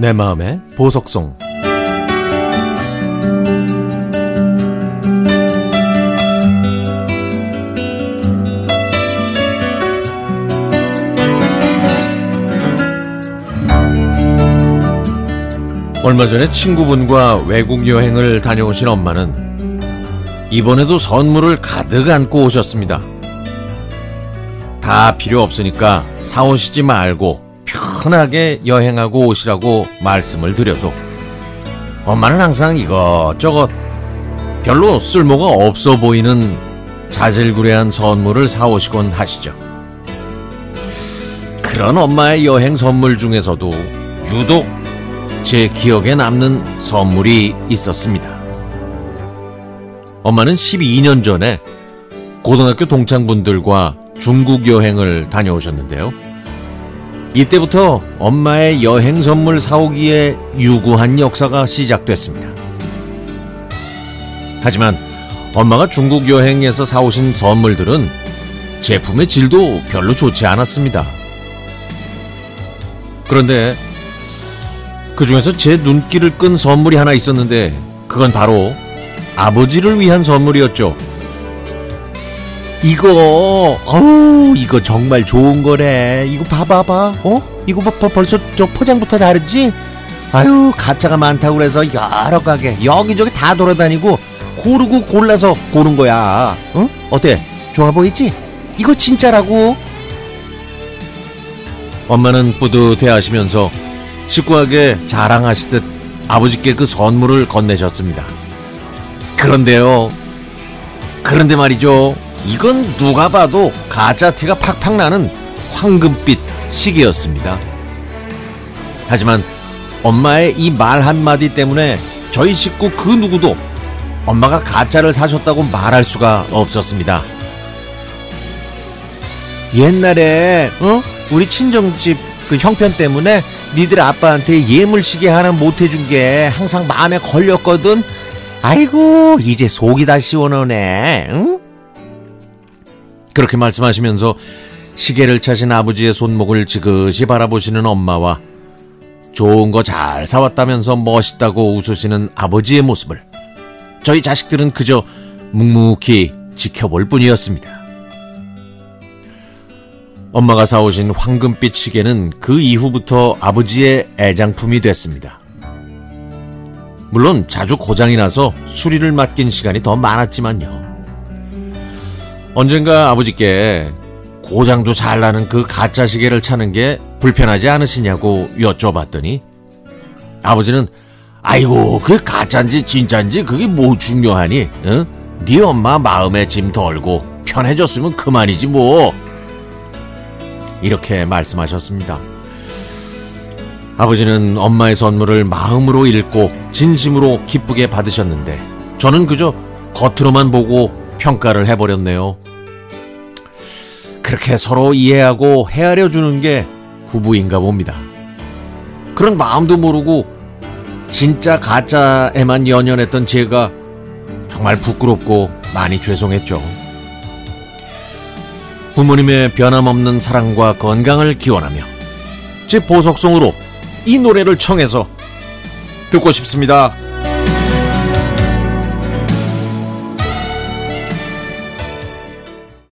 내 마음의 보석송 얼마 전에 친구분과 외국 여행을 다녀오신 엄마는 이번에도 선물을 가득 안고 오셨습니다. 다 필요 없으니까 사오시지 말고 편하게 여행하고 오시라고 말씀을 드려도 엄마는 항상 이것저것 별로 쓸모가 없어 보이는 자질구레한 선물을 사오시곤 하시죠. 그런 엄마의 여행 선물 중에서도 유독 제 기억에 남는 선물이 있었습니다. 엄마는 12년 전에 고등학교 동창분들과 중국 여행을 다녀오셨는데요. 이때부터 엄마의 여행 선물 사오기에 유구한 역사가 시작됐습니다. 하지만 엄마가 중국 여행에서 사오신 선물들은 제품의 질도 별로 좋지 않았습니다. 그런데 그 중에서 제 눈길을 끈 선물이 하나 있었는데 그건 바로 아버지를 위한 선물이었죠. 이거 어우 이거 정말 좋은 거래. 이거 봐봐봐. 어? 이거 봐, 봐 벌써 저 포장부터 다르지? 아유 가짜가 많다고 그래서 여러 가게 여기저기 다 돌아다니고 고르고 골라서 고른 거야. 어? 어때? 좋아 보이지? 이거 진짜라고. 엄마는 뿌듯해 하시면서 식구에게 자랑하시듯 아버지께 그 선물을 건네셨습니다. 그런데요. 그런데 말이죠. 이건 누가 봐도 가짜 티가 팍팍 나는 황금빛 시계였습니다. 하지만 엄마의 이 말 한마디 때문에 저희 식구 그 누구도 엄마가 가짜를 사셨다고 말할 수가 없었습니다. 옛날에 어? 우리 친정집 그 형편 때문에 니들 아빠한테 예물시계 하나 못 해준 게 항상 마음에 걸렸거든. 아이고 이제 속이 다 시원하네. 응? 그렇게 말씀하시면서 시계를 차신 아버지의 손목을 지그시 바라보시는 엄마와 좋은 거 잘 사왔다면서 멋있다고 웃으시는 아버지의 모습을 저희 자식들은 그저 묵묵히 지켜볼 뿐이었습니다. 엄마가 사오신 황금빛 시계는 그 이후부터 아버지의 애장품이 됐습니다. 물론 자주 고장이 나서 수리를 맡긴 시간이 더 많았지만요. 언젠가 아버지께 고장도 잘 나는 그 가짜 시계를 차는 게 불편하지 않으시냐고 여쭤봤더니 아버지는 아이고 그 가짜인지 진짜인지 그게 뭐 중요하니? 응? 네 엄마 마음에 짐 덜고 편해졌으면 그만이지 뭐. 이렇게 말씀하셨습니다. 아버지는 엄마의 선물을 마음으로 읽고 진심으로 기쁘게 받으셨는데 저는 그저 겉으로만 보고 평가를 해버렸네요. 그렇게 서로 이해하고 헤아려 주는 게 부부인가 봅니다. 그런 마음도 모르고 진짜 가짜에만 연연했던 제가 정말 부끄럽고 많이 죄송했죠. 부모님의 변함없는 사랑과 건강을 기원하며 제 보석송으로 이 노래를 청해서 듣고 싶습니다.